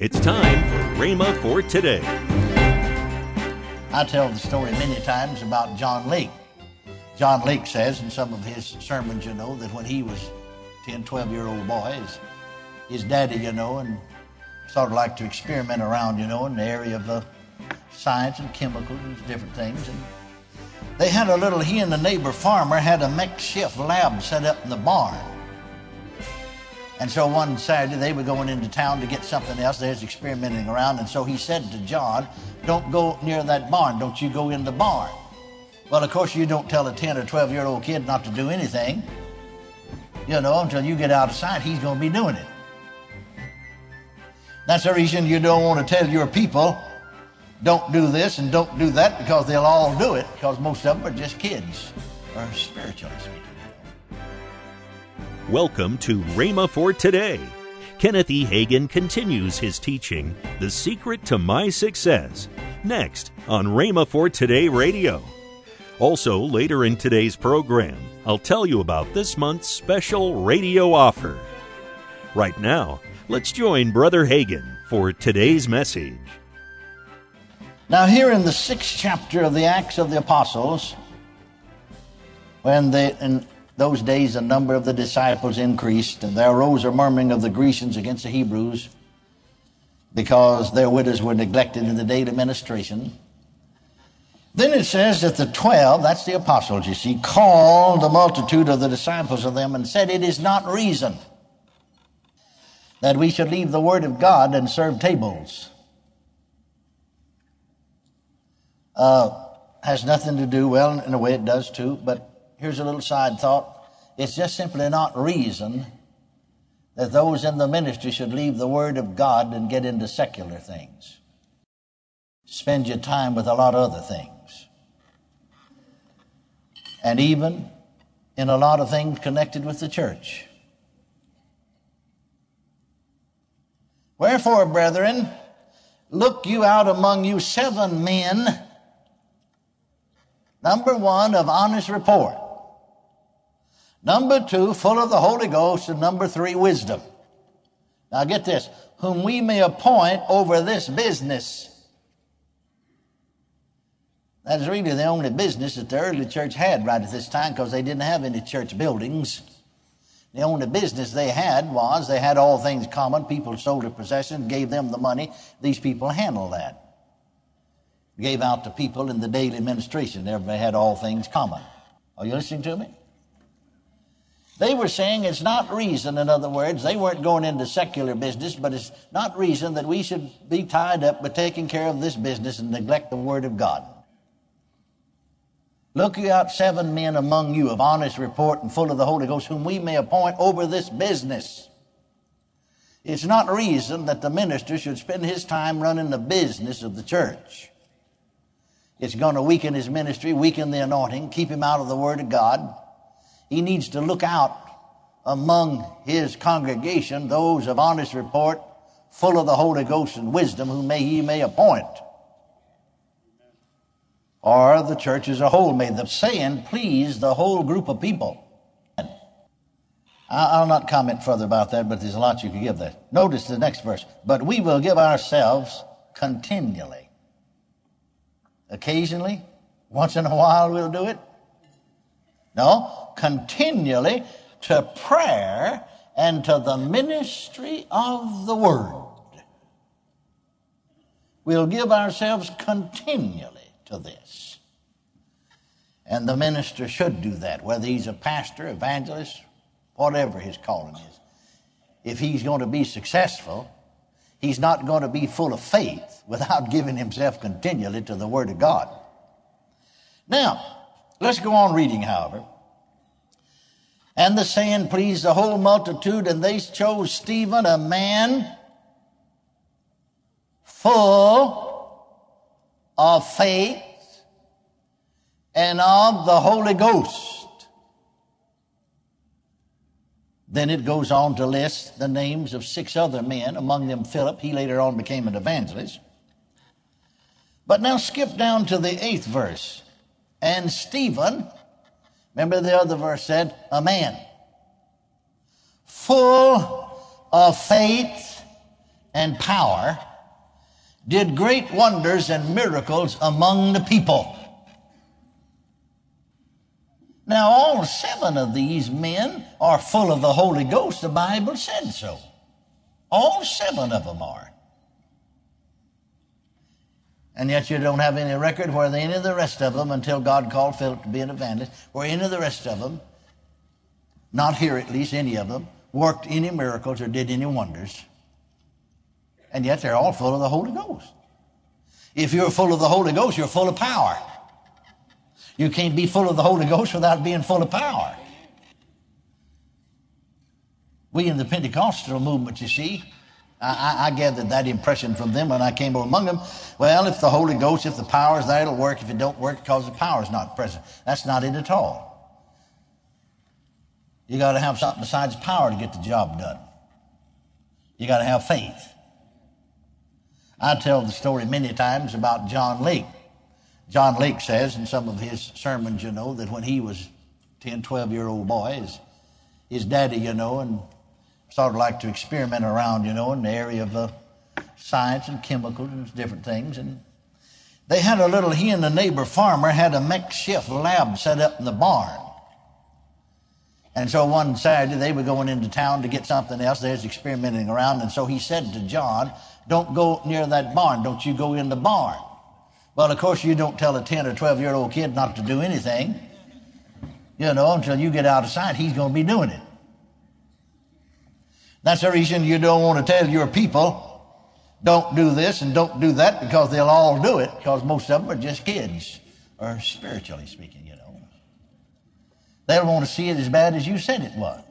It's time for Rhema for today. I tell the story many times about John Lake. John Lake says in some of his sermons, you know, that when he was 10, 12 year old boy, his, his daddy, you know, and sort of like to experiment around, you know, in the area of uh, science and chemicals and different things. And they had a little, he and the neighbor farmer had a makeshift lab set up in the barn. And so one Saturday they were going into town to get something else. They was experimenting around. And so he said to John, Don't go near that barn. Don't you go in the barn. Well, of course, you don't tell a 10 or 12 year old kid not to do anything. You know, until you get out of sight, he's going to be doing it. That's the reason you don't want to tell your people, don't do this and don't do that, because they'll all do it, because most of them are just kids, or spiritually speaking. Welcome to Rhema for today. Kenneth E. Hagin continues his teaching, The Secret to My Success, next on Rhema for Today Radio. Also, later in today's program, I'll tell you about this month's special radio offer. Right now, let's join Brother Hagin for today's message. Now, here in the sixth chapter of the Acts of the Apostles, when they, in those days the number of the disciples increased, and there arose a murmuring of the Grecians against the Hebrews because their widows were neglected in the day daily ministration. Then it says that the twelve, that's the apostles, you see, called the multitude of the disciples of them and said, It is not reason that we should leave the word of God and serve tables. Uh, has nothing to do, well, in a way it does too, but here's a little side thought. It's just simply not reason that those in the ministry should leave the Word of God and get into secular things. Spend your time with a lot of other things. And even in a lot of things connected with the church. Wherefore, brethren, look you out among you seven men, number one, of honest report Number two, full of the Holy Ghost. And number three, wisdom. Now get this. Whom we may appoint over this business. That is really the only business that the early church had right at this time because they didn't have any church buildings. The only business they had was they had all things common. People sold their possessions, gave them the money. These people handled that. Gave out to people in the daily administration. Everybody had all things common. Are you listening to me? They were saying it's not reason, in other words, they weren't going into secular business, but it's not reason that we should be tied up with taking care of this business and neglect the Word of God. Look you out seven men among you of honest report and full of the Holy Ghost, whom we may appoint over this business. It's not reason that the minister should spend his time running the business of the church. It's going to weaken his ministry, weaken the anointing, keep him out of the Word of God. He needs to look out among his congregation those of honest report, full of the Holy Ghost and wisdom, whom may he may appoint. Or the church as a whole may the saying please the whole group of people. I'll not comment further about that, but there's a lot you could give there. Notice the next verse. But we will give ourselves continually. Occasionally, once in a while we'll do it. No, continually to prayer and to the ministry of the word. We'll give ourselves continually to this. And the minister should do that, whether he's a pastor, evangelist, whatever his calling is. If he's going to be successful, he's not going to be full of faith without giving himself continually to the Word of God. Now, Let's go on reading, however. And the saying pleased the whole multitude, and they chose Stephen, a man full of faith and of the Holy Ghost. Then it goes on to list the names of six other men, among them Philip. He later on became an evangelist. But now skip down to the eighth verse. And Stephen, remember the other verse said, a man, full of faith and power, did great wonders and miracles among the people. Now, all seven of these men are full of the Holy Ghost. The Bible said so. All seven of them are. And yet you don't have any record where any of the rest of them, until God called Philip to be an evangelist, where any of the rest of them, not here at least, any of them, worked any miracles or did any wonders. And yet they're all full of the Holy Ghost. If you're full of the Holy Ghost, you're full of power. You can't be full of the Holy Ghost without being full of power. We in the Pentecostal movement, you see, I, I, gathered that impression from them when I came among them. Well, if the Holy Ghost, if the power is there, it'll work. If it don't work, because the power is not present. That's not it at all. You got to have something besides power to get the job done. You got to have faith. I tell the story many times about John Lake. John Lake says in some of his sermons, you know, that when he was 10, 12 year old boy, his, his daddy, you know, and sort of like to experiment around, you know, in the area of uh, science and chemicals and different things. And they had a little, he and a neighbor farmer had a makeshift lab set up in the barn. And so one Saturday they were going into town to get something else. They was experimenting around. And so he said to John, don't go near that barn. Don't you go in the barn. Well, of course, you don't tell a 10 or 12 year old kid not to do anything, you know, until you get out of sight. He's going to be doing it. That's the reason you don't want to tell your people, don't do this and don't do that, because they'll all do it, because most of them are just kids, or spiritually speaking, you know. They'll want to see it as bad as you said it was.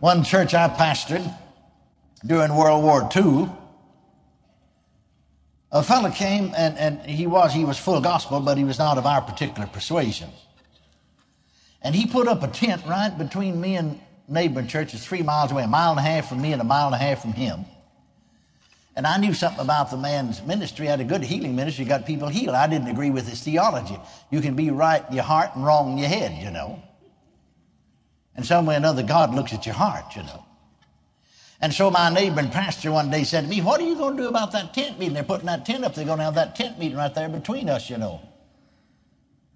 One church I pastored during World War II, a fellow came and, and he was he was full gospel, but he was not of our particular persuasion. And he put up a tent right between me and neighboring churches three miles away, a mile and a half from me and a mile and a half from him. And I knew something about the man's ministry. He had a good healing ministry, got people healed. I didn't agree with his theology. You can be right in your heart and wrong in your head, you know. And some way or another, God looks at your heart, you know. And so my neighboring pastor one day said to me, What are you going to do about that tent meeting? They're putting that tent up. They're going to have that tent meeting right there between us, you know.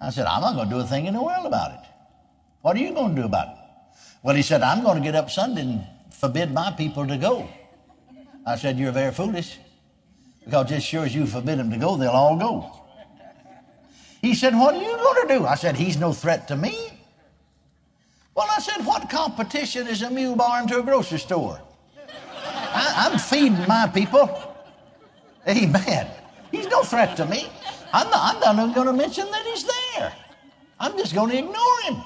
I said, I'm not going to do a thing in the world about it. What are you going to do about it? Well, he said, I'm going to get up Sunday and forbid my people to go. I said, You're very foolish. Because just sure as you forbid them to go, they'll all go. He said, What are you going to do? I said, He's no threat to me. Well, I said, What competition is a mule barn to a grocery store? I, am feeding my people. Amen. He's no threat to me. I'm not, I'm not even going to mention that he's there. I'm just going to ignore him.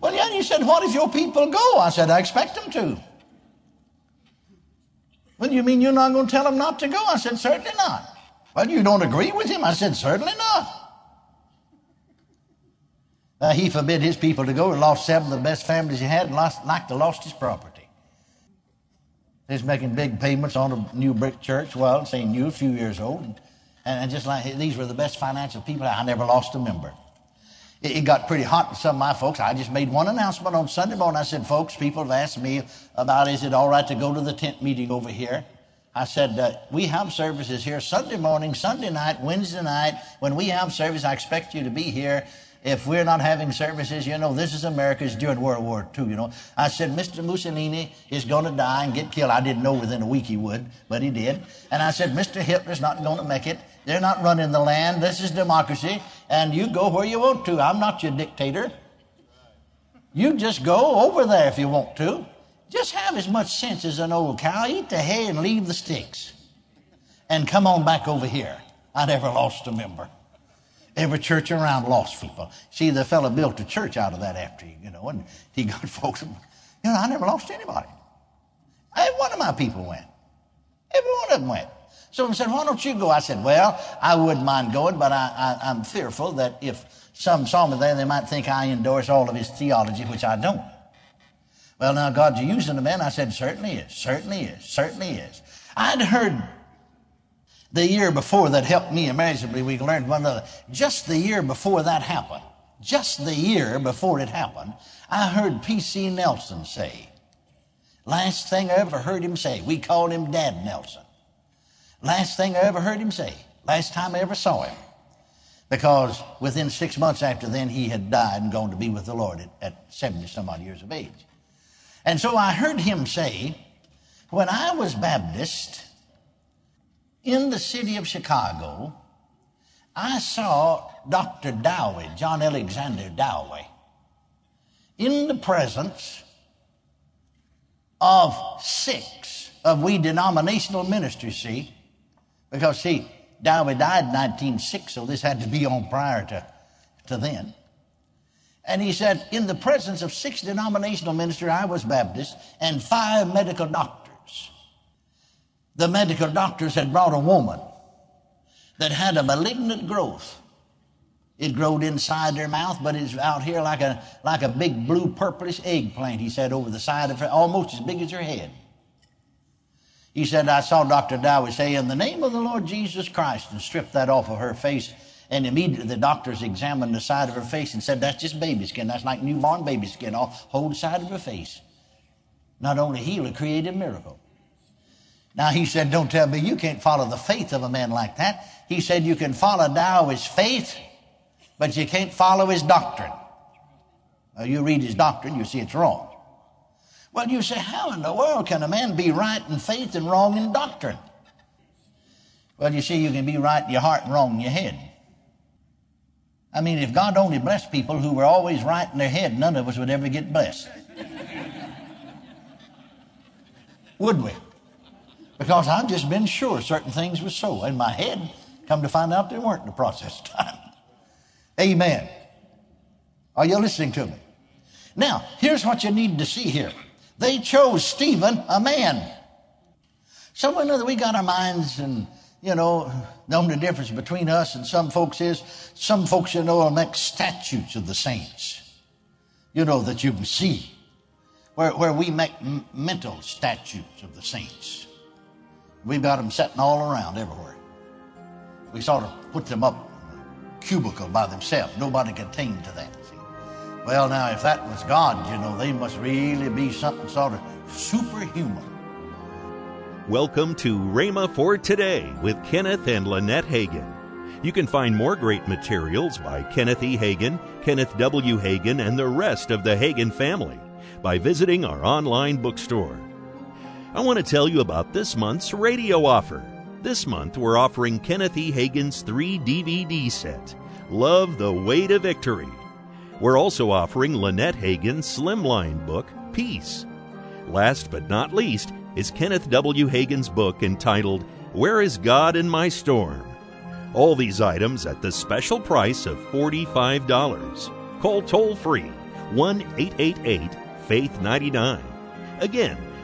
Well, yeah, you said, what if your people go? I said, I expect them to. Well, you mean you're not going to tell them not to go? I said, certainly not. Well, you don't agree with him? I said, certainly not. Uh, he forbid his people to go and lost seven of the best families he had and lost, like to lost his property. He's making big payments on a new brick church. Well, say new, a few years old. And, and just like these were the best financial people. I never lost a member it got pretty hot with some of my folks. I just made one announcement on Sunday morning. I said, folks, people have asked me about is it all right to go to the tent meeting over here? I said, uh, we have services here Sunday morning, Sunday night, Wednesday night. When we have service, I expect you to be here. If we're not having services, you know, this is America's during World War II, you know. I said, Mr. Mussolini is going to die and get killed. I didn't know within a week he would, but he did. And I said, Mr. Hitler's not going to make it. They're not running the land. This is democracy. And you go where you want to. I'm not your dictator. You just go over there if you want to. Just have as much sense as an old cow. Eat the hay and leave the sticks. And come on back over here. I never lost a member. Every church around lost people. See, the fellow built a church out of that after you, you know, and he got folks. You know, I never lost anybody. Every one of my people went. Every one of them went. Someone said, Why don't you go? I said, Well, I wouldn't mind going, but I, I, I'm fearful that if some saw me there, they might think I endorse all of his theology, which I don't. Well, now, God's using the man. I said, Certainly is, certainly is, certainly is. I'd heard the year before that helped me immeasurably. We learned one another. Just the year before that happened, just the year before it happened, I heard P.C. Nelson say, Last thing I ever heard him say, we called him Dad Nelson. Last thing I ever heard him say, last time I ever saw him. Because within six months after then, he had died and gone to be with the Lord at, at 70 some odd years of age. And so I heard him say, when I was Baptist in the city of Chicago, I saw Dr. Dowie, John Alexander Dowie, in the presence of six of we denominational ministers, see, because see, Dowie died in 1906, so this had to be on prior to, to then. And he said, in the presence of six denominational ministers, I was Baptist, and five medical doctors. The medical doctors had brought a woman that had a malignant growth. It growed inside their mouth, but it's out here like a, like a big blue purplish eggplant, he said, over the side of her, almost as big as her head. He said, I saw Dr. Dowie say, In the name of the Lord Jesus Christ, and strip that off of her face. And immediately the doctors examined the side of her face and said, That's just baby skin. That's like newborn baby skin, all whole side of her face. Not only heal, a creative miracle. Now he said, Don't tell me you can't follow the faith of a man like that. He said, You can follow Dowie's faith, but you can't follow his doctrine. Now, you read his doctrine, you see it's wrong. Well, you say, how in the world can a man be right in faith and wrong in doctrine? Well, you see, you can be right in your heart and wrong in your head. I mean, if God only blessed people who were always right in their head, none of us would ever get blessed. would we? Because I've just been sure certain things were so. In my head, come to find out they weren't in the process of time. Amen. Are you listening to me? Now, here's what you need to see here. They chose Stephen, a man. Somewhere or other, we got our minds and, you know, the difference between us and some folks is some folks, you know, will make statues of the saints, you know, that you can see, where, where we make mental statues of the saints. We've got them sitting all around everywhere. We sort of put them up cubicle by themselves. Nobody can attain to that. Well, now, if that was God, you know, they must really be something sort of superhuman. Welcome to Rhema for Today with Kenneth and Lynette Hagin. You can find more great materials by Kenneth E. Hagin, Kenneth W. Hagin, and the rest of the Hagin family by visiting our online bookstore. I want to tell you about this month's radio offer. This month, we're offering Kenneth E. Hagin's three DVD set Love the Way to Victory we're also offering Lynette Hagin's slimline book, Peace. Last but not least is Kenneth W. Hagin's book entitled Where is God in My Storm? All these items at the special price of $45. Call toll free 1 888 Faith 99. Again,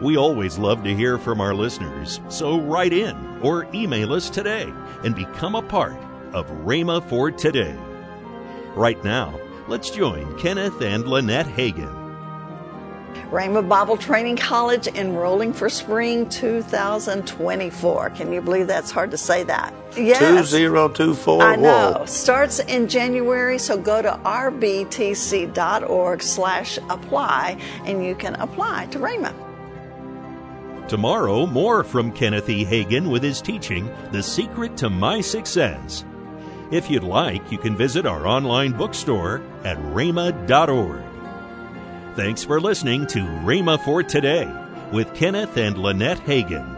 We always love to hear from our listeners, so write in or email us today and become a part of Rhema for Today. Right now, Let's join Kenneth and Lynette Hagin. Rhema Bible Training College enrolling for spring 2024. Can you believe that's hard to say that? Yes. 2024. I know. Whoa. Starts in January, so go to rbtc.org slash apply and you can apply to Rhema. Tomorrow, more from Kenneth E. Hagin with his teaching, The Secret to My Success. If you'd like, you can visit our online bookstore at rhema.org. Thanks for listening to Rhema for Today with Kenneth and Lynette Hagin.